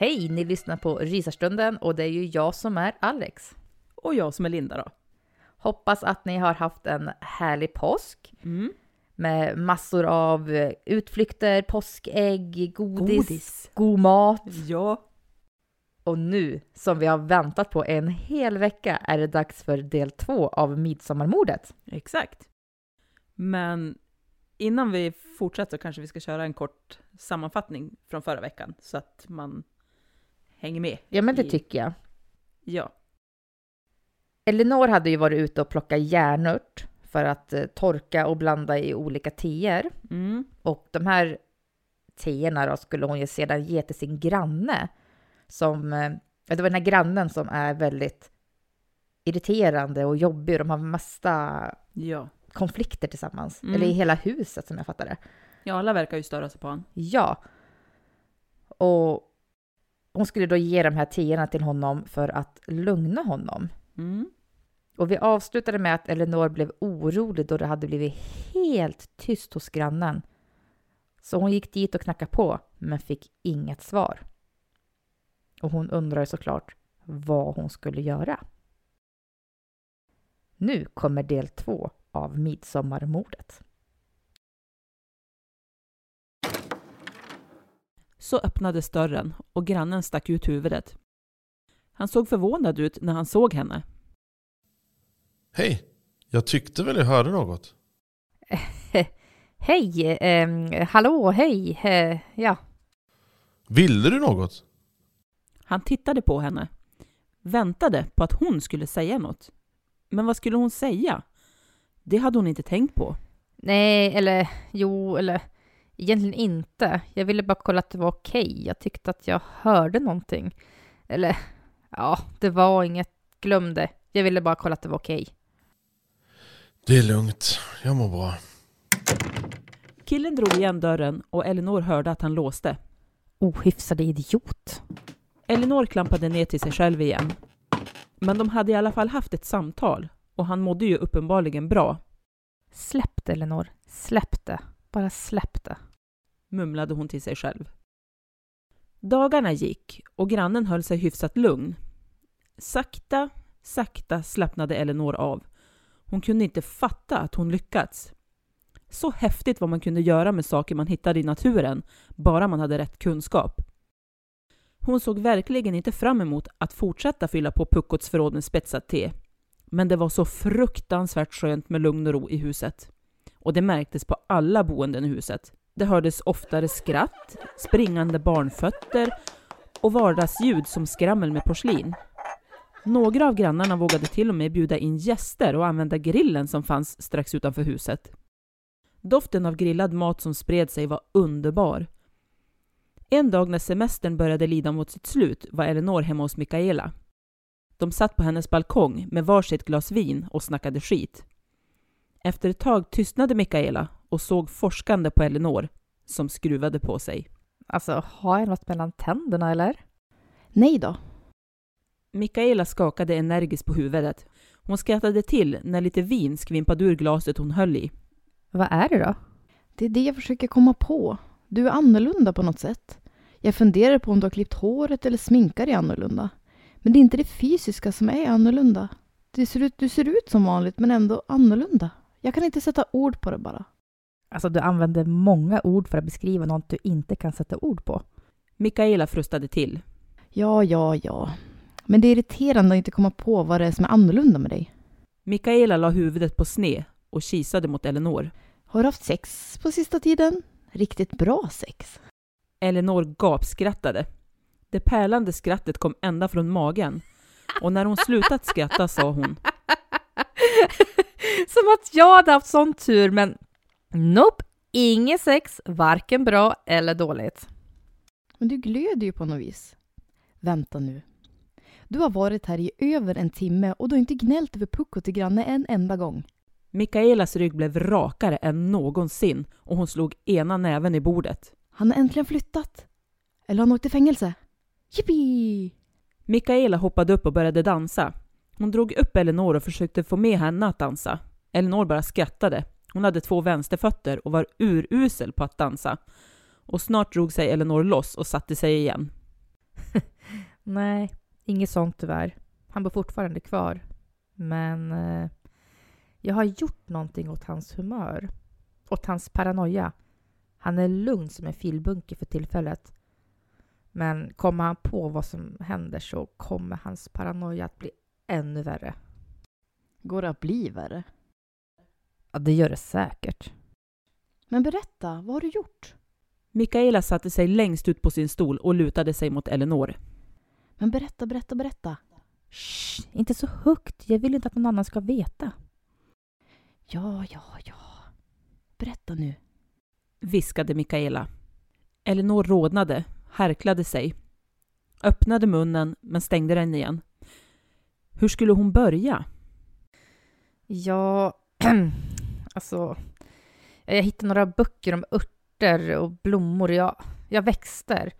Hej, ni lyssnar på Risarstunden och det är ju jag som är Alex. Och jag som är Linda då. Hoppas att ni har haft en härlig påsk Mm. med massor av utflykter, påskägg, godis, Godis. god mat. Ja. Och nu, som vi har väntat på en hel vecka, är det dags för del två av Midsommarmordet. Exakt. Men innan vi fortsätter kanske vi ska köra en kort sammanfattning från förra veckan så att man hänger med. Ja, men det i- tycker jag. Ja. Elinor hade ju varit ute och plockat järnört för att eh, torka och blanda i olika teer. Mm. Och de här teerna då skulle hon ju sedan ge till sin granne. Som, eh, det var den här grannen som är väldigt irriterande och jobbig. De har mesta Ja. konflikter tillsammans. Mm. Eller i hela huset som jag fattar det. Ja, alla verkar ju störa sig på honom. Ja. Och hon skulle då ge de här teerna till honom för att lugna honom. Mm. Och vi avslutade med att Elinor blev orolig då det hade blivit helt tyst hos grannen. Så hon gick dit och knackade på, men fick inget svar. Och hon undrade såklart vad hon skulle göra. Nu kommer del två av Midsommarmordet. Så öppnades dörren och grannen stack ut huvudet. Han såg förvånad ut när han såg henne. Hej! Jag tyckte väl jag hörde något. Hej! Eh, hallå, hej! Eh, ja, Ville du något? Han tittade på henne, väntade på att hon skulle säga något. Men vad skulle hon säga? Det hade hon inte tänkt på. nej, eller jo, eller egentligen inte. Jag ville bara kolla att det var okej. Jag tyckte att jag hörde någonting. Eller, ja, det var inget. Glöm det. Jag ville bara kolla att det var okej. Det är lugnt. Jag mår bra. Killen drog igen dörren och Elinor hörde att han låste. Ohyfsade idiot. Elinor klampade ner till sig själv igen. Men de hade i alla fall haft ett samtal och han mådde ju uppenbarligen bra, Släpp det, Elinor. Släpp det. Bara släpp det mumlade hon till sig själv. Dagarna gick och grannen höll sig hyfsat lugn. Sakta, sakta slappnade Elinor av. Hon kunde inte fatta att hon lyckats. Så häftigt vad man kunde göra med saker man hittade i naturen, bara man hade rätt kunskap. Hon såg verkligen inte fram emot att fortsätta fylla på Puckots förråd med spetsat te. Men det var så fruktansvärt skönt med lugn och ro i huset. Och det märktes på alla boenden i huset. Det hördes oftare skratt, springande barnfötter och vardagsljud som skrammel med porslin. Några av grannarna vågade till och med bjuda in gäster och använda grillen som fanns strax utanför huset. Doften av grillad mat som spred sig var underbar. En dag när semestern började lida mot sitt slut var Elinor hemma hos Mikaela. De satt på hennes balkong med varsitt glas vin och snackade skit. Efter ett tag tystnade Mikaela och såg forskande på Elinor, som skruvade på sig. Alltså, har jag något mellan tänderna eller? Nej då. Mikaela skakade energiskt på huvudet. Hon skrattade till när lite vin skvimpade ur glaset hon höll i. Vad är det då? Det är det jag försöker komma på. Du är annorlunda på något sätt. Jag funderar på om du har klippt håret eller sminkar dig annorlunda. Men det är inte det fysiska som är annorlunda. Ser ut, du ser ut som vanligt men ändå annorlunda. Jag kan inte sätta ord på det bara. Alltså, du använder många ord för att beskriva något du inte kan sätta ord på. Mikaela frustade till. Ja, ja, ja. Men det är irriterande att inte komma på vad det är som är annorlunda med dig. Mikaela la huvudet på sne och kisade mot Elinor. Har du haft sex på sista tiden? Riktigt bra sex? Elinor gapskrattade. Det pärlande skrattet kom ända från magen. Och när hon slutat skratta sa hon. Som att jag hade haft sån tur, men nope, inget sex, varken bra eller dåligt. Men du glöder ju på något vis. Vänta nu. Du har varit här i över en timme och du har inte gnällt över Pucko till granne en enda gång. Mikaelas rygg blev rakare än någonsin och hon slog ena näven i bordet. Han har äntligen flyttat. Eller har han åkt i fängelse? Jippi! Mikaela hoppade upp och började dansa. Hon drog upp Elinor och försökte få med henne att dansa. Elinor bara skrattade. Hon hade två vänsterfötter och var urusel på att dansa. Och snart drog sig Elinor loss och satte sig igen. Nej, inget sånt tyvärr. Han bor fortfarande kvar. Men eh, jag har gjort någonting åt hans humör. Åt hans paranoia. Han är lugn som en filbunke för tillfället. Men kommer han på vad som händer så kommer hans paranoia att bli ännu värre. Går det att bli värre? Ja, det gör det säkert. Men berätta, vad har du gjort? Mikaela satte sig längst ut på sin stol och lutade sig mot Elinor. Men berätta, berätta, berätta. Shh, inte så högt. Jag vill inte att någon annan ska veta. Ja, ja, ja. Berätta nu. Viskade Mikaela. Elinor rodnade, härklade sig. Öppnade munnen, men stängde den igen. Hur skulle hon börja? Ja, alltså... Jag hittade några böcker om örter och blommor, ja, ja, växter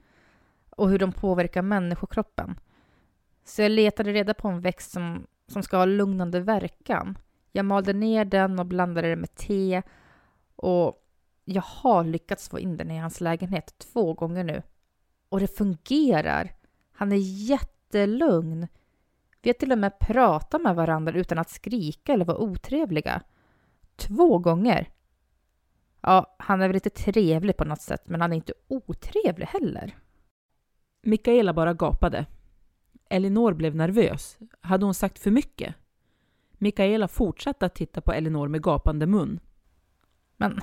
och hur de påverkar människokroppen. Så jag letade reda på en växt som, som ska ha lugnande verkan. Jag malde ner den och blandade den med te och jag har lyckats få in den i hans lägenhet två gånger nu. Och det fungerar. Han är jättelugn. Vi har till och med pratat med varandra utan att skrika eller vara otrevliga. Två gånger. Ja, han är väl lite trevlig på något sätt, men han är inte otrevlig heller. Mikaela bara gapade. Elinor blev nervös. Hade hon sagt för mycket? Mikaela fortsatte att titta på Elinor med gapande mun. Men,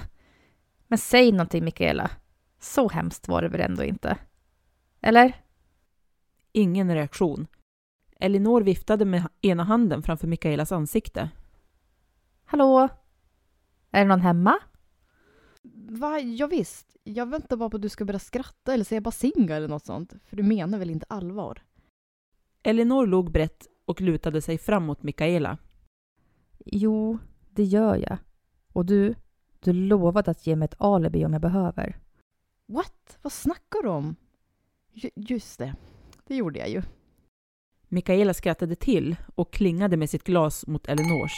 men säg någonting Mikaela. Så hemskt var det väl ändå inte? Eller? Ingen reaktion. Elinor viftade med ena handen framför Mikaelas ansikte. Hallå? Är det någon hemma? Va? Ja, visst. Jag väntar bara på att du ska börja skratta eller säga basinga eller något sånt. För du menar väl inte allvar? Elinor låg brett och lutade sig fram mot Mikaela. Jo, det gör jag. Och du, du lovade att ge mig ett alibi om jag behöver. What? Vad snackar du om? Ju- just det. Det gjorde jag ju. Mikaela skrattade till och klingade med sitt glas mot Elinors.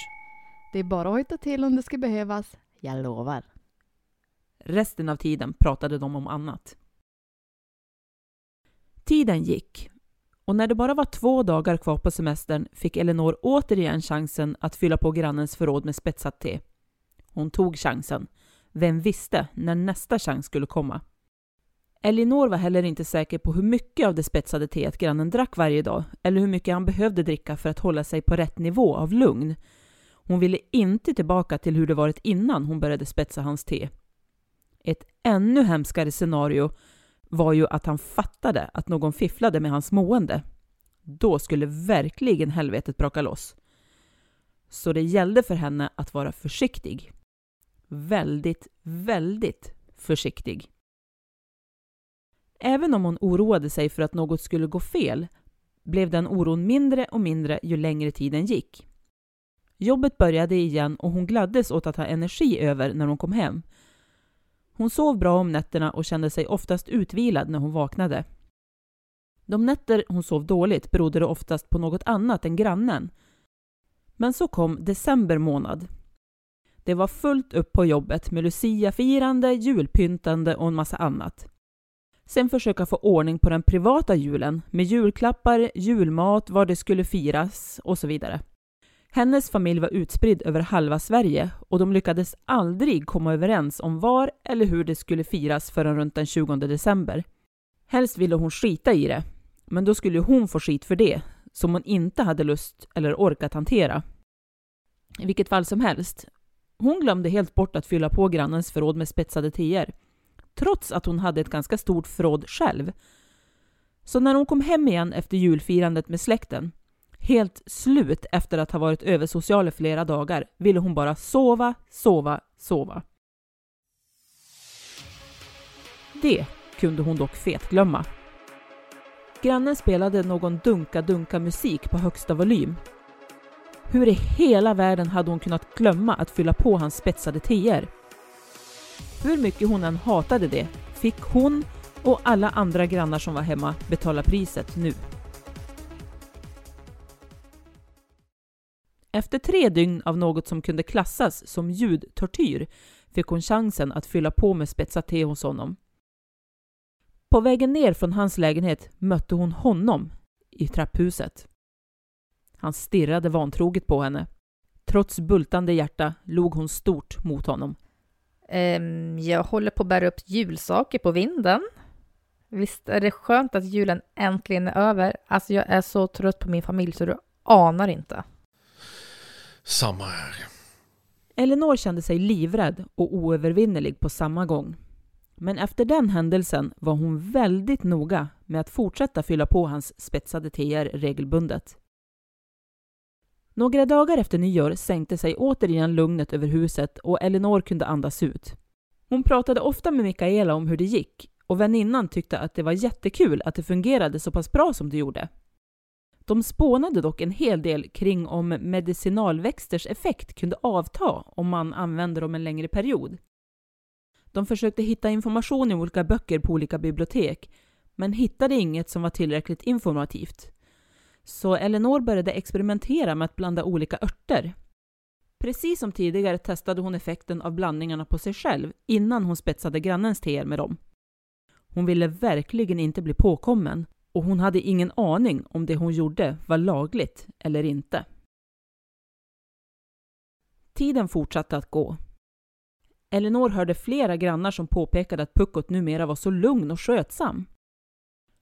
Det är bara att hojta till om det ska behövas. Jag lovar. Resten av tiden pratade de om annat. Tiden gick och när det bara var två dagar kvar på semestern fick Elinor återigen chansen att fylla på grannens förråd med spetsat te. Hon tog chansen. Vem visste när nästa chans skulle komma? Elinor var heller inte säker på hur mycket av det spetsade teet grannen drack varje dag eller hur mycket han behövde dricka för att hålla sig på rätt nivå av lugn. Hon ville inte tillbaka till hur det varit innan hon började spetsa hans te. Ett ännu hemskare scenario var ju att han fattade att någon fifflade med hans mående. Då skulle verkligen helvetet braka loss. Så det gällde för henne att vara försiktig. Väldigt, väldigt försiktig. Även om hon oroade sig för att något skulle gå fel blev den oron mindre och mindre ju längre tiden gick. Jobbet började igen och hon gladdes åt att ha energi över när hon kom hem. Hon sov bra om nätterna och kände sig oftast utvilad när hon vaknade. De nätter hon sov dåligt berodde det oftast på något annat än grannen. Men så kom december månad. Det var fullt upp på jobbet med luciafirande, julpyntande och en massa annat. Sen försöka få ordning på den privata julen med julklappar, julmat, var det skulle firas och så vidare. Hennes familj var utspridd över halva Sverige och de lyckades aldrig komma överens om var eller hur det skulle firas förrän runt den 20 december. Helst ville hon skita i det, men då skulle hon få skit för det, som hon inte hade lust eller orkat hantera. I vilket fall som helst, hon glömde helt bort att fylla på grannens förråd med spetsade teer, trots att hon hade ett ganska stort förråd själv. Så när hon kom hem igen efter julfirandet med släkten Helt slut efter att ha varit översocial i flera dagar ville hon bara sova, sova, sova. Det kunde hon dock fetglömma. Grannen spelade någon dunka-dunka musik på högsta volym. Hur i hela världen hade hon kunnat glömma att fylla på hans spetsade teer? Hur mycket hon än hatade det fick hon och alla andra grannar som var hemma betala priset nu. Efter tre dygn av något som kunde klassas som ljudtortyr fick hon chansen att fylla på med spetsat te hos honom. På vägen ner från hans lägenhet mötte hon honom i trapphuset. Han stirrade vantroget på henne. Trots bultande hjärta log hon stort mot honom. Um, jag håller på att bära upp julsaker på vinden. Visst är det skönt att julen äntligen är över? Alltså jag är så trött på min familj så du anar inte. Samma här. Elinor kände sig livrädd och oövervinnerlig på samma gång. Men efter den händelsen var hon väldigt noga med att fortsätta fylla på hans spetsade teer regelbundet. Några dagar efter nyår sänkte sig återigen lugnet över huset och Elinor kunde andas ut. Hon pratade ofta med Mikaela om hur det gick och väninnan tyckte att det var jättekul att det fungerade så pass bra som det gjorde. De spånade dock en hel del kring om medicinalväxters effekt kunde avta om man använde dem en längre period. De försökte hitta information i olika böcker på olika bibliotek, men hittade inget som var tillräckligt informativt. Så Eleanor började experimentera med att blanda olika örter. Precis som tidigare testade hon effekten av blandningarna på sig själv innan hon spetsade grannens teer med dem. Hon ville verkligen inte bli påkommen och hon hade ingen aning om det hon gjorde var lagligt eller inte. Tiden fortsatte att gå. Elinor hörde flera grannar som påpekade att Puckot numera var så lugn och skötsam.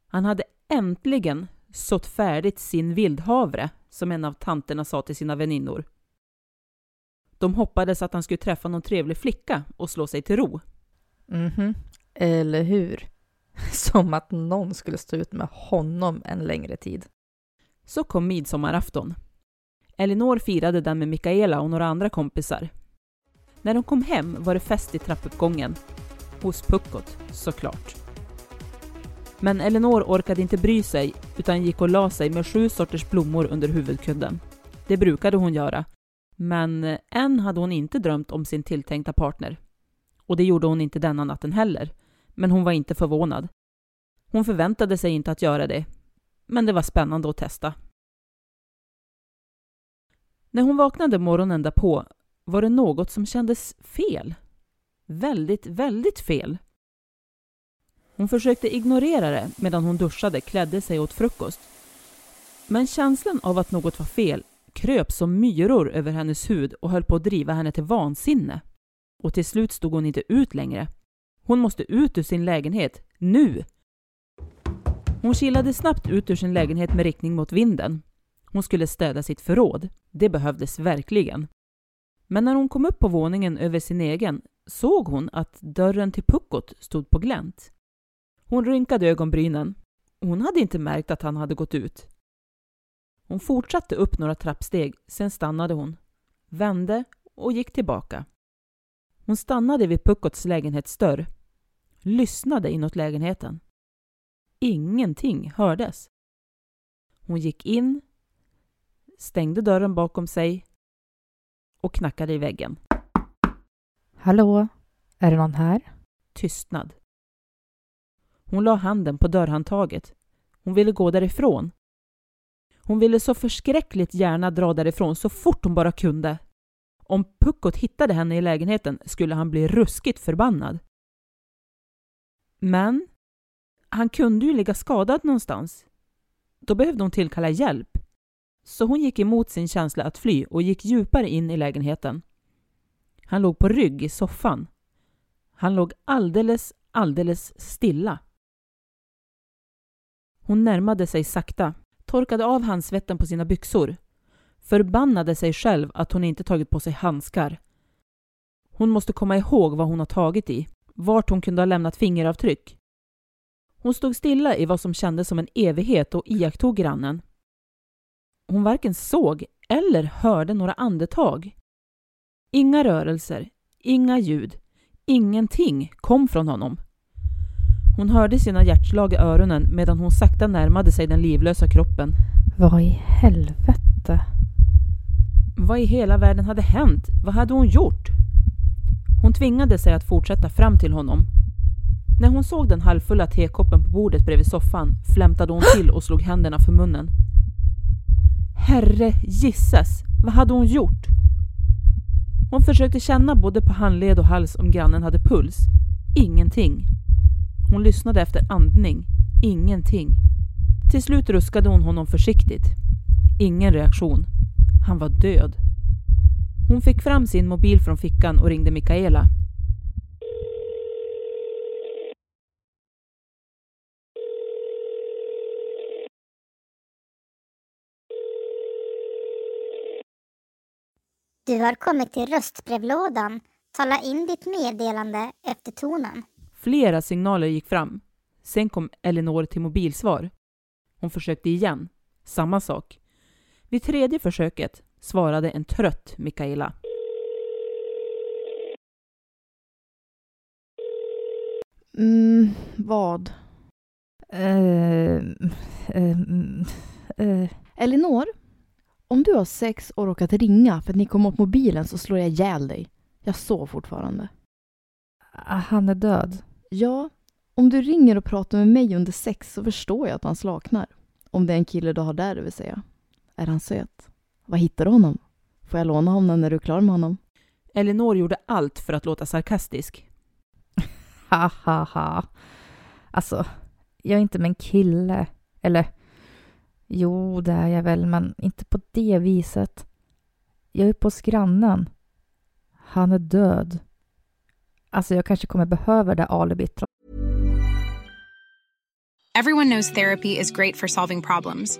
Han hade äntligen sått färdigt sin vildhavre, som en av tanterna sa till sina väninnor. De hoppades att han skulle träffa någon trevlig flicka och slå sig till ro. Mhm, eller hur? Som att någon skulle stå ut med honom en längre tid. Så kom midsommarafton. Elinor firade den med Mikaela och några andra kompisar. När de kom hem var det fest i trappuppgången. Hos Puckot, såklart. Men Elinor orkade inte bry sig utan gick och la sig med sju sorters blommor under huvudkudden. Det brukade hon göra. Men eh, än hade hon inte drömt om sin tilltänkta partner. Och det gjorde hon inte denna natten heller men hon var inte förvånad. Hon förväntade sig inte att göra det, men det var spännande att testa. När hon vaknade morgonen därpå var det något som kändes fel. Väldigt, väldigt fel. Hon försökte ignorera det medan hon duschade, klädde sig och åt frukost. Men känslan av att något var fel kröp som myror över hennes hud och höll på att driva henne till vansinne. Och till slut stod hon inte ut längre. Hon måste ut ur sin lägenhet, nu! Hon kilade snabbt ut ur sin lägenhet med riktning mot vinden. Hon skulle städa sitt förråd. Det behövdes verkligen. Men när hon kom upp på våningen över sin egen såg hon att dörren till puckot stod på glänt. Hon rynkade ögonbrynen. Hon hade inte märkt att han hade gått ut. Hon fortsatte upp några trappsteg, sen stannade hon, vände och gick tillbaka. Hon stannade vid Puckots lägenhetsdörr, lyssnade inåt lägenheten. Ingenting hördes. Hon gick in, stängde dörren bakom sig och knackade i väggen. Hallå? Är det någon här? Tystnad. Hon la handen på dörrhandtaget. Hon ville gå därifrån. Hon ville så förskräckligt gärna dra därifrån så fort hon bara kunde. Om Puckot hittade henne i lägenheten skulle han bli ruskigt förbannad. Men han kunde ju ligga skadad någonstans. Då behövde hon tillkalla hjälp. Så hon gick emot sin känsla att fly och gick djupare in i lägenheten. Han låg på rygg i soffan. Han låg alldeles, alldeles stilla. Hon närmade sig sakta, torkade av handsvetten på sina byxor, förbannade sig själv att hon inte tagit på sig handskar. Hon måste komma ihåg vad hon har tagit i, vart hon kunde ha lämnat fingeravtryck. Hon stod stilla i vad som kändes som en evighet och iakttog grannen. Hon varken såg eller hörde några andetag. Inga rörelser, inga ljud, ingenting kom från honom. Hon hörde sina hjärtslag i öronen medan hon sakta närmade sig den livlösa kroppen. Vad i helvete? Vad i hela världen hade hänt? Vad hade hon gjort? Hon tvingade sig att fortsätta fram till honom. När hon såg den halvfulla tekoppen på bordet bredvid soffan flämtade hon till och slog händerna för munnen. Herre gisses, vad hade hon gjort? Hon försökte känna både på handled och hals om grannen hade puls. Ingenting. Hon lyssnade efter andning. Ingenting. Till slut ruskade hon honom försiktigt. Ingen reaktion. Han var död. Hon fick fram sin mobil från fickan och ringde Mikaela. Du har kommit till röstbrevlådan. Tala in ditt meddelande efter tonen. Flera signaler gick fram. Sen kom Elinor till mobilsvar. Hon försökte igen. Samma sak. Vid tredje försöket svarade en trött Mikaela. Mm, vad? Eh, eh, eh, Elinor? Om du har sex och råkat ringa för att ni kom åt mobilen så slår jag ihjäl dig. Jag sov fortfarande. han är död. Ja, om du ringer och pratar med mig under sex så förstår jag att han slaknar. Om det är en kille du har där, det vill säga. Är han söt? Vad hittar du honom? Får jag låna honom när du är klar med honom? Elinor gjorde allt för att låta sarkastisk. Ha, ha, ha. Alltså, jag är inte med en kille. Eller, jo, det är jag väl, men inte på det viset. Jag är på hos grannen. Han är död. Alltså, jag kanske kommer behöva det alibit. Everyone knows therapy is great for solving problems.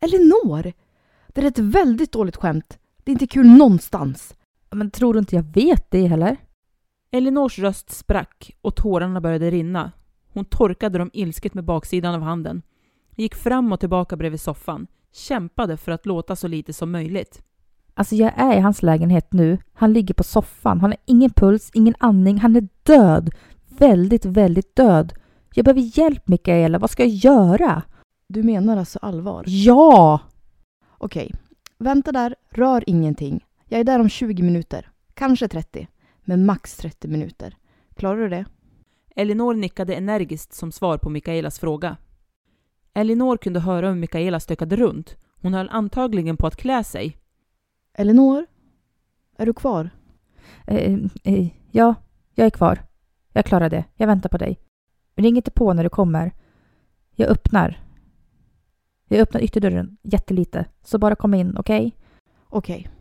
Elinor! Det är ett väldigt dåligt skämt. Det är inte kul någonstans. Men tror du inte jag vet det heller? Elinors röst sprack och tårarna började rinna. Hon torkade dem ilsket med baksidan av handen. Gick fram och tillbaka bredvid soffan. Kämpade för att låta så lite som möjligt. Alltså jag är i hans lägenhet nu. Han ligger på soffan. Han har ingen puls, ingen andning. Han är död. Väldigt, väldigt död. Jag behöver hjälp Mikaela. Vad ska jag göra? Du menar alltså allvar? Ja! Okej. Vänta där, rör ingenting. Jag är där om 20 minuter. Kanske 30. Men max 30 minuter. Klarar du det? Elinor nickade energiskt som svar på Mikaelas fråga. Elinor kunde höra hur Mikaela stökade runt. Hon höll antagligen på att klä sig. Elinor? Är du kvar? Eh, eh, ja, jag är kvar. Jag klarar det. Jag väntar på dig. Ring inte på när du kommer. Jag öppnar. Jag öppnar ytterdörren jättelite, så bara kom in, okej? Okay? Okej. Okay.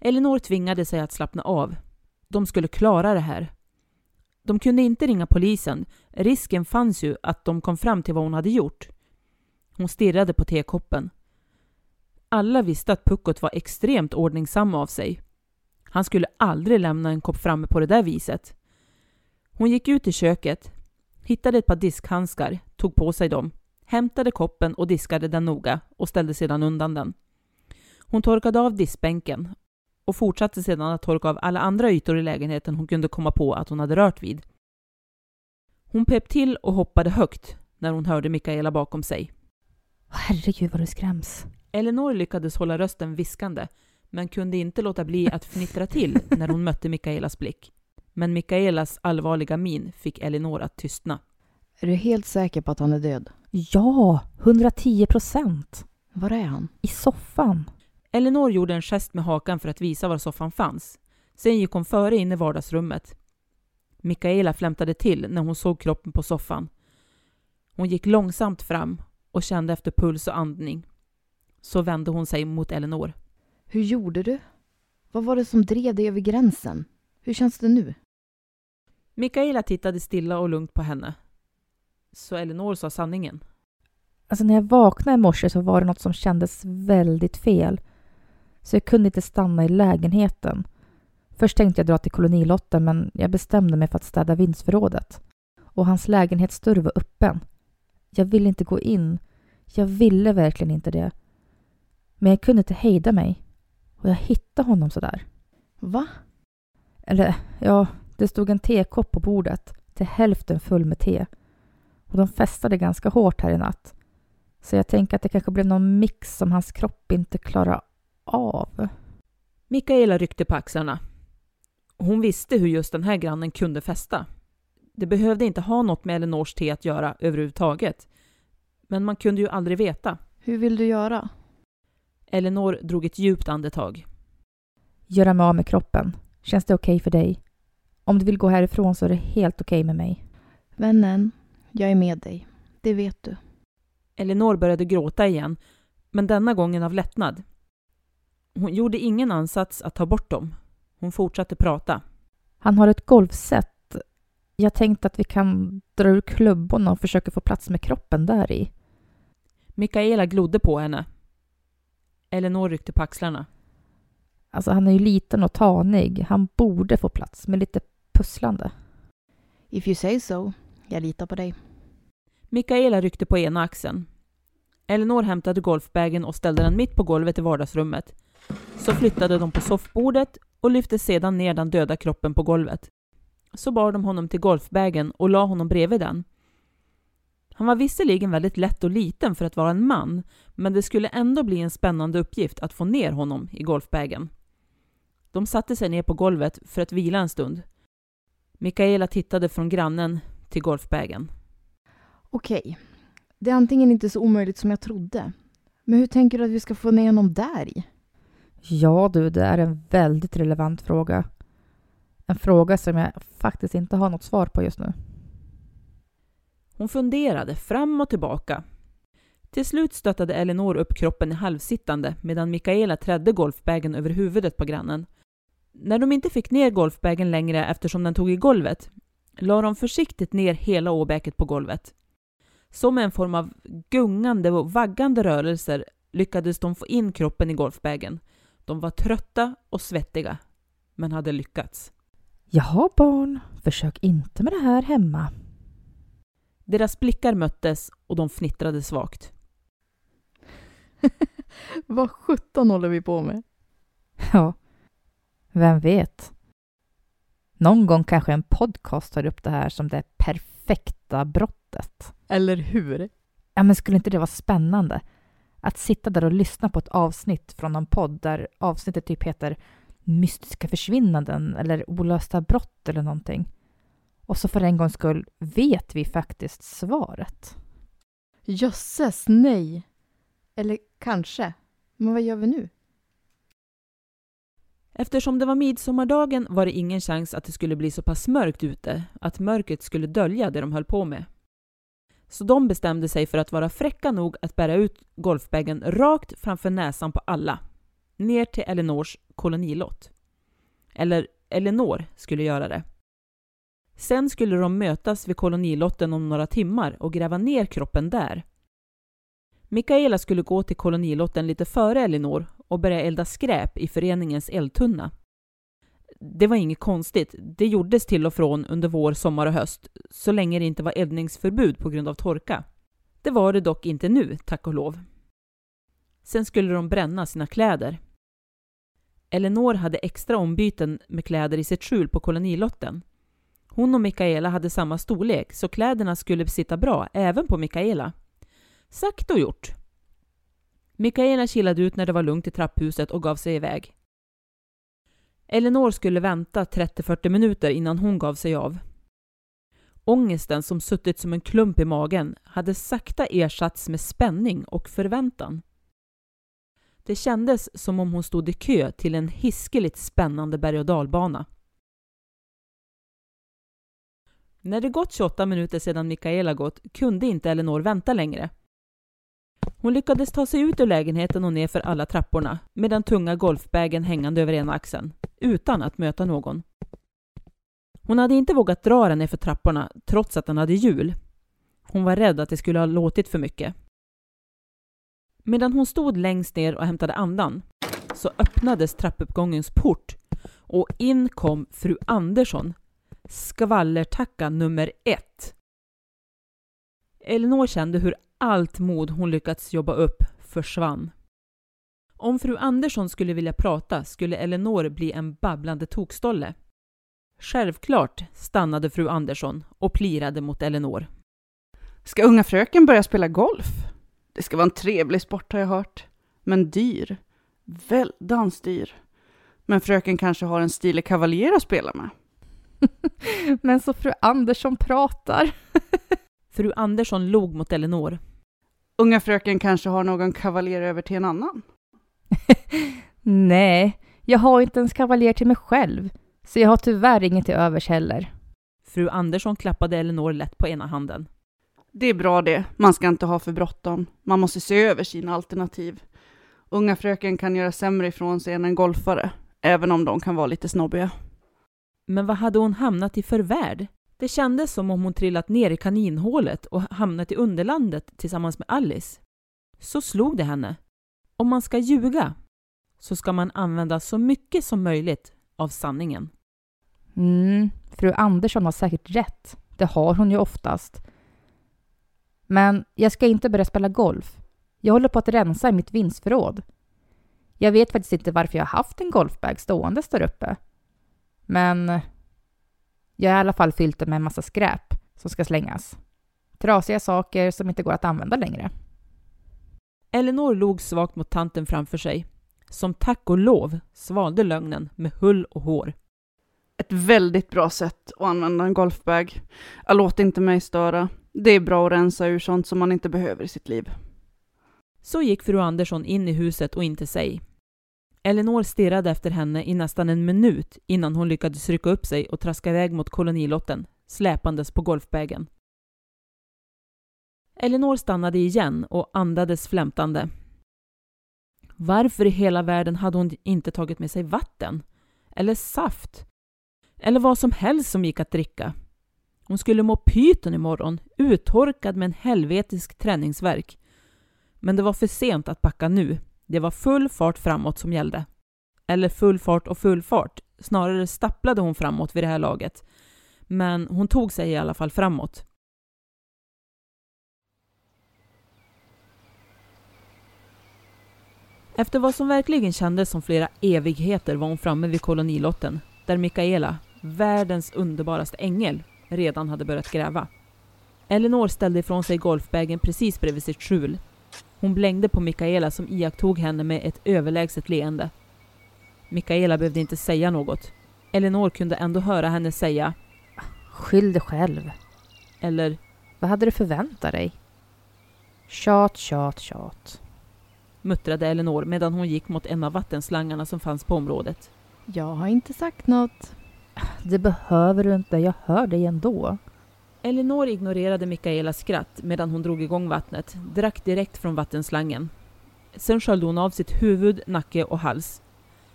Elinor tvingade sig att slappna av. De skulle klara det här. De kunde inte ringa polisen. Risken fanns ju att de kom fram till vad hon hade gjort. Hon stirrade på tekoppen. Alla visste att Puckot var extremt ordningsam av sig. Han skulle aldrig lämna en kopp framme på det där viset. Hon gick ut i köket, hittade ett par diskhandskar, tog på sig dem, hämtade koppen och diskade den noga och ställde sedan undan den. Hon torkade av diskbänken och fortsatte sedan att torka av alla andra ytor i lägenheten hon kunde komma på att hon hade rört vid. Hon pep till och hoppade högt när hon hörde Mikaela bakom sig. Herregud vad du skräms. Elinor lyckades hålla rösten viskande, men kunde inte låta bli att fnittra till när hon mötte Mikaelas blick. Men Mikaelas allvarliga min fick Elinor att tystna. Är du helt säker på att han är död? Ja, 110 procent. Var är han? I soffan. Elinor gjorde en gest med hakan för att visa var soffan fanns. Sen gick hon före in i vardagsrummet. Mikaela flämtade till när hon såg kroppen på soffan. Hon gick långsamt fram och kände efter puls och andning. Så vände hon sig mot Elinor. Hur gjorde du? Vad var det som drev dig över gränsen? Hur känns det nu? Mikaela tittade stilla och lugnt på henne. Så Elinor sa sanningen. Alltså när jag vaknade i morse så var det något som kändes väldigt fel. Så jag kunde inte stanna i lägenheten. Först tänkte jag dra till kolonilotten men jag bestämde mig för att städa vindsförrådet. Och hans lägenhetsdörr var öppen. Jag ville inte gå in. Jag ville verkligen inte det. Men jag kunde inte hejda mig. Och jag hittade honom sådär. Va? Eller, ja, det stod en tekopp på bordet till hälften full med te. Och de festade ganska hårt här i natt. Så jag tänker att det kanske blev någon mix som hans kropp inte klarar av. Mikaela ryckte på axlarna. Hon visste hur just den här grannen kunde festa. Det behövde inte ha något med Elinors te att göra överhuvudtaget. Men man kunde ju aldrig veta. Hur vill du göra? Elinor drog ett djupt andetag. Göra mig av med kroppen. Känns det okej okay för dig? Om du vill gå härifrån så är det helt okej okay med mig. Vännen, jag är med dig. Det vet du. Elinor började gråta igen, men denna gången av lättnad. Hon gjorde ingen ansats att ta bort dem. Hon fortsatte prata. Han har ett golfset. Jag tänkte att vi kan dra ur klubborna och försöka få plats med kroppen där i. Mikaela glodde på henne. Elinor ryckte på axlarna. Alltså han är ju liten och tanig. Han borde få plats med lite pusslande. If you say so. Jag litar på dig. Mikaela ryckte på ena axeln. Elinor hämtade golfbagen och ställde den mitt på golvet i vardagsrummet. Så flyttade de på soffbordet och lyfte sedan ner den döda kroppen på golvet. Så bar de honom till golfbagen och la honom bredvid den. Han var visserligen väldigt lätt och liten för att vara en man, men det skulle ändå bli en spännande uppgift att få ner honom i golfbagen. De satte sig ner på golvet för att vila en stund. Mikaela tittade från grannen till golfbagen. Okej. Det är antingen inte så omöjligt som jag trodde. Men hur tänker du att vi ska få ner honom där i? Ja du, det är en väldigt relevant fråga. En fråga som jag faktiskt inte har något svar på just nu. Hon funderade fram och tillbaka. Till slut stöttade Elinor upp kroppen i halvsittande medan Mikaela trädde golfbagen över huvudet på grannen. När de inte fick ner golfbagen längre eftersom den tog i golvet la de försiktigt ner hela åbäket på golvet. Som en form av gungande och vaggande rörelser lyckades de få in kroppen i golfbagen. De var trötta och svettiga, men hade lyckats. Jaha barn, försök inte med det här hemma. Deras blickar möttes och de fnittrade svagt. Vad sjutton håller vi på med? Ja, vem vet? Någon gång kanske en podcast tar upp det här som det perfekta brottet. Eller hur? Ja, men skulle inte det vara spännande? Att sitta där och lyssna på ett avsnitt från någon podd där avsnittet typ heter Mystiska försvinnanden eller Olösta brott eller någonting. Och så för en gångs skull vet vi faktiskt svaret. Jösses, nej. Eller kanske. Men vad gör vi nu? Eftersom det var midsommardagen var det ingen chans att det skulle bli så pass mörkt ute att mörkret skulle dölja det de höll på med. Så de bestämde sig för att vara fräcka nog att bära ut golfbagen rakt framför näsan på alla. Ner till Elinors kolonilott. Eller Elinor skulle göra det. Sen skulle de mötas vid kolonilotten om några timmar och gräva ner kroppen där. Mikaela skulle gå till kolonilotten lite före Elinor och börja elda skräp i föreningens eldtunna. Det var inget konstigt. Det gjordes till och från under vår, sommar och höst, så länge det inte var eldningsförbud på grund av torka. Det var det dock inte nu, tack och lov. Sen skulle de bränna sina kläder. Elinor hade extra ombyten med kläder i sitt skjul på kolonilotten. Hon och Mikaela hade samma storlek, så kläderna skulle sitta bra även på Mikaela. Sagt och gjort. Mikaela kilade ut när det var lugnt i trapphuset och gav sig iväg. Elinor skulle vänta 30-40 minuter innan hon gav sig av. Ångesten som suttit som en klump i magen hade sakta ersatts med spänning och förväntan. Det kändes som om hon stod i kö till en hiskeligt spännande berg och dalbana. När det gått 28 minuter sedan Mikaela gått kunde inte Elinor vänta längre. Hon lyckades ta sig ut ur lägenheten och ner för alla trapporna med den tunga golfbagen hängande över ena axeln, utan att möta någon. Hon hade inte vågat dra den för trapporna trots att den hade hjul. Hon var rädd att det skulle ha låtit för mycket. Medan hon stod längst ner och hämtade andan så öppnades trappuppgångens port och in kom fru Andersson, skvallertacka nummer ett. Elinor kände hur allt mod hon lyckats jobba upp försvann. Om fru Andersson skulle vilja prata skulle Elinor bli en babblande tokstolle. Självklart stannade fru Andersson och plirade mot Elinor. Ska unga fröken börja spela golf? Det ska vara en trevlig sport har jag hört. Men dyr. Väldans dyr. Men fröken kanske har en stilig kavaljer att spela med. Men så fru Andersson pratar. fru Andersson log mot Elinor. Unga fröken kanske har någon kavaljer över till en annan? Nej, jag har inte ens kavaljer till mig själv. Så jag har tyvärr inget till övers heller. Fru Andersson klappade Elinor lätt på ena handen. Det är bra det. Man ska inte ha för bråttom. Man måste se över sina alternativ. Unga fröken kan göra sämre ifrån sig än en golfare, även om de kan vara lite snobbiga. Men vad hade hon hamnat i för värld? Det kändes som om hon trillat ner i kaninhålet och hamnat i underlandet tillsammans med Alice. Så slog det henne. Om man ska ljuga så ska man använda så mycket som möjligt av sanningen. Mm, fru Andersson har säkert rätt. Det har hon ju oftast. Men jag ska inte börja spela golf. Jag håller på att rensa i mitt vinstförråd. Jag vet faktiskt inte varför jag har haft en golfbag ståendes där uppe. Men jag har i alla fall fyllt den med en massa skräp som ska slängas. Trasiga saker som inte går att använda längre. Elinor log svagt mot tanten framför sig, som tack och lov svalde lögnen med hull och hår. Ett väldigt bra sätt att använda en golfbag. Jag låt inte mig störa. Det är bra att rensa ur sånt som man inte behöver i sitt liv. Så gick fru Andersson in i huset och in till sig. Elinor stirrade efter henne i nästan en minut innan hon lyckades rycka upp sig och traska iväg mot kolonilotten, släpandes på golfbagen. Elinor stannade igen och andades flämtande. Varför i hela världen hade hon inte tagit med sig vatten? Eller saft? Eller vad som helst som gick att dricka? Hon skulle må pyton imorgon, uttorkad med en helvetisk träningsverk. Men det var för sent att backa nu. Det var full fart framåt som gällde. Eller full fart och full fart. Snarare stapplade hon framåt vid det här laget. Men hon tog sig i alla fall framåt. Efter vad som verkligen kändes som flera evigheter var hon framme vid kolonilotten, där Mikaela, världens underbaraste ängel, redan hade börjat gräva. Elinor ställde ifrån sig golfbagen precis bredvid sitt skjul. Hon blängde på Mikaela som iakttog henne med ett överlägset leende. Mikaela behövde inte säga något. Elinor kunde ändå höra henne säga Skyll dig själv. Eller Vad hade du förväntat dig? Tjat, tjat, tjat. muttrade Elinor medan hon gick mot en av vattenslangarna som fanns på området. Jag har inte sagt något. Det behöver du inte, jag hör dig ändå. Elinor ignorerade Mikaelas skratt medan hon drog igång vattnet, drack direkt från vattenslangen. Sen sköljde hon av sitt huvud, nacke och hals.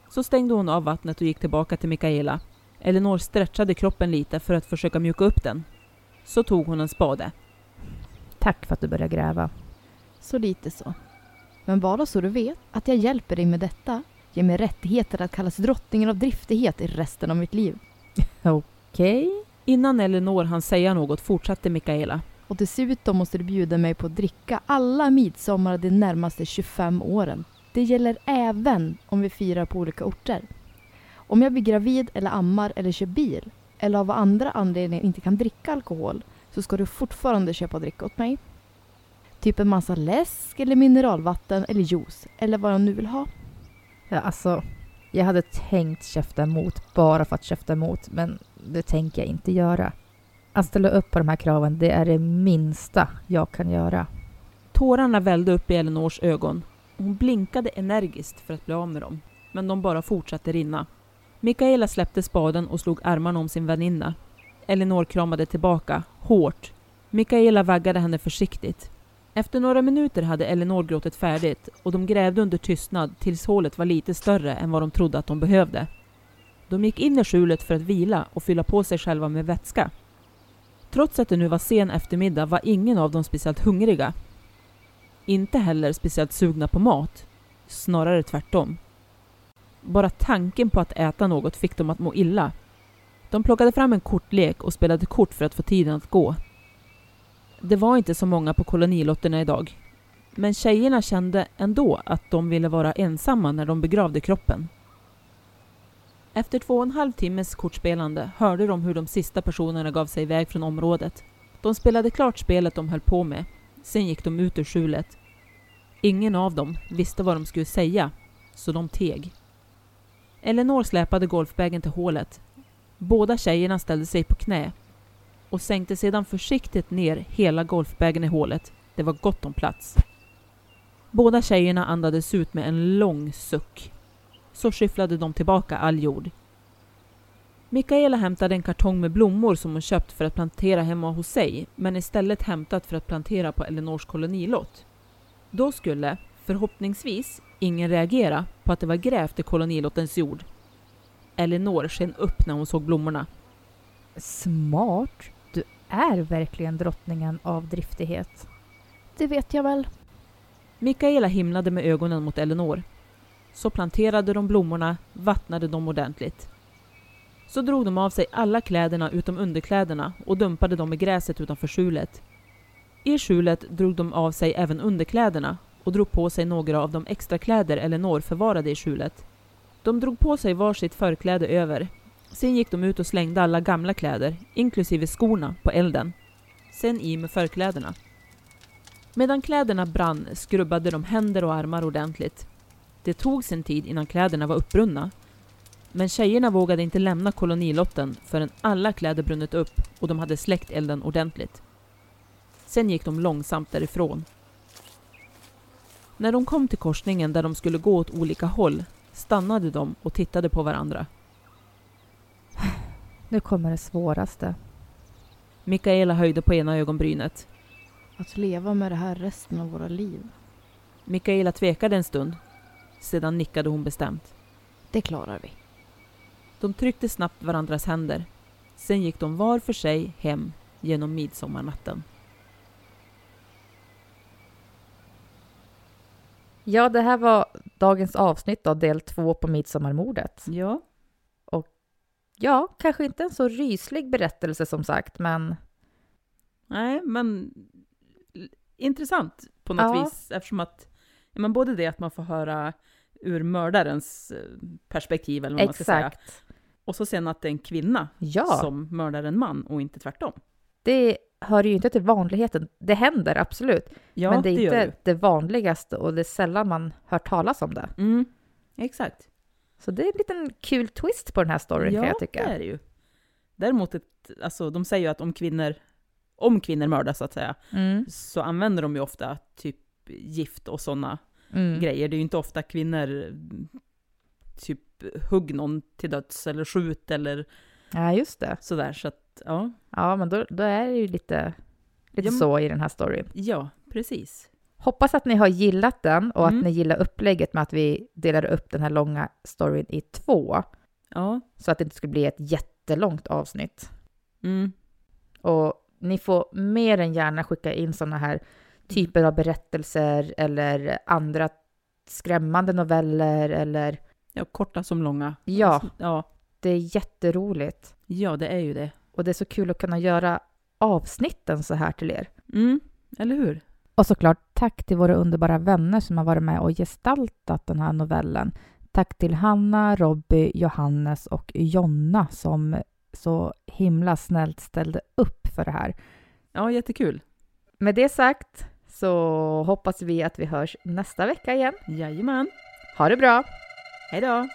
Så stängde hon av vattnet och gick tillbaka till Mikaela. Elinor stretchade kroppen lite för att försöka mjuka upp den. Så tog hon en spade. Tack för att du började gräva. Så lite så. Men bara så du vet att jag hjälper dig med detta ger mig rättigheter att kallas drottningen av driftighet i resten av mitt liv. Okej. Innan Elinor hann säga något fortsatte Mikaela. Och dessutom måste du bjuda mig på att dricka alla midsommar de närmaste 25 åren. Det gäller även om vi firar på olika orter. Om jag blir gravid eller ammar eller kör bil eller av andra anledningar inte kan dricka alkohol så ska du fortfarande köpa dricka åt mig. Typ en massa läsk eller mineralvatten eller juice eller vad jag nu vill ha. Ja, alltså, jag hade tänkt käfta emot bara för att käfta emot, men det tänker jag inte göra. Att ställa upp på de här kraven, det är det minsta jag kan göra. Tårarna vällde upp i Elinors ögon. Hon blinkade energiskt för att bli av med dem, men de bara fortsatte rinna. Mikaela släppte spaden och slog armarna om sin väninna. Elinor kramade tillbaka, hårt. Mikaela vaggade henne försiktigt. Efter några minuter hade Elinor gråtit färdigt och de grävde under tystnad tills hålet var lite större än vad de trodde att de behövde. De gick in i skjulet för att vila och fylla på sig själva med vätska. Trots att det nu var sen eftermiddag var ingen av dem speciellt hungriga. Inte heller speciellt sugna på mat. Snarare tvärtom. Bara tanken på att äta något fick dem att må illa. De plockade fram en kortlek och spelade kort för att få tiden att gå. Det var inte så många på kolonilotterna idag. Men tjejerna kände ändå att de ville vara ensamma när de begravde kroppen. Efter två och en halv timmes kortspelande hörde de hur de sista personerna gav sig iväg från området. De spelade klart spelet de höll på med. Sen gick de ut ur skjulet. Ingen av dem visste vad de skulle säga, så de teg. Elinor släpade golfbagen till hålet. Båda tjejerna ställde sig på knä och sänkte sedan försiktigt ner hela golfbagen i hålet. Det var gott om plats. Båda tjejerna andades ut med en lång suck. Så skyfflade de tillbaka all jord. Mikaela hämtade en kartong med blommor som hon köpt för att plantera hemma hos sig, men istället hämtat för att plantera på Elinors kolonilott. Då skulle, förhoppningsvis, ingen reagera på att det var grävt i kolonilottens jord. Elinor sken upp när hon såg blommorna. Smart. Du är verkligen drottningen av driftighet. Det vet jag väl. Mikaela himlade med ögonen mot Elinor. Så planterade de blommorna, vattnade dem ordentligt. Så drog de av sig alla kläderna utom underkläderna och dumpade dem i gräset utanför skjulet. I skjulet drog de av sig även underkläderna och drog på sig några av de extra kläder Elinor förvarade i skjulet. De drog på sig varsitt förkläde över. Sen gick de ut och slängde alla gamla kläder, inklusive skorna, på elden. Sen i med förkläderna. Medan kläderna brann skrubbade de händer och armar ordentligt. Det tog sin tid innan kläderna var uppbrunna. Men tjejerna vågade inte lämna kolonilotten förrän alla kläder brunnit upp och de hade släckt elden ordentligt. Sen gick de långsamt därifrån. När de kom till korsningen där de skulle gå åt olika håll stannade de och tittade på varandra. Nu kommer det svåraste. Mikaela höjde på ena ögonbrynet. Att leva med det här resten av våra liv. Mikaela tvekade en stund. Sedan nickade hon bestämt. Det klarar vi. De tryckte snabbt varandras händer. Sen gick de var för sig hem genom midsommarnatten. Ja, det här var dagens avsnitt av del två på midsommarmordet. Ja. Och ja, kanske inte en så ryslig berättelse som sagt, men... Nej, men intressant på något Ja. vis eftersom att men både det att man får höra ur mördarens eh, perspektiv eller vad man ska säga. Och så sen att det är en kvinna Ja. som mördar en man och inte tvärtom. Det hör ju inte till vanligheten. Det händer absolut. Ja, men det är det inte det vanligaste och det är sällan man hör talas om det. Mm, exakt. Så det är en liten kul twist på den här storyn ja, kan jag tycka. det är det ju. Däremot, ett, alltså, de säger ju att om kvinnor, om kvinnor mördas så att säga, Mm. så använder de ju ofta typ gift och sådana Mm. grejer. Det är ju inte ofta kvinnor typ hugg någon till döds eller skjut eller Ja, just det. sådär. Så att, ja. Ja, men då, då är det ju lite, lite Ja, så i den här storyn. Ja, precis. Hoppas att ni har gillat den och Mm. att ni gillar upplägget med att vi delar upp den här långa storyn i två. Ja. Så att det inte ska bli ett jättelångt avsnitt. Mm. Och ni får mer än gärna skicka in sådana här typer av berättelser eller andra skrämmande noveller eller Ja, korta som långa. ja, Ja, det är jätteroligt. ja det är ju det. Och det är så kul att kunna göra avsnitten så här till er. Mm, eller hur? Och såklart tack till våra underbara vänner som har varit med och gestaltat den här novellen. Tack till Hanna, Robby, Johannes och Jonna som så himla snällt ställde upp för det här. Ja, jättekul. Med det sagt så hoppas vi att vi hörs nästa vecka igen. Jajamän. Ha det bra! Hej då!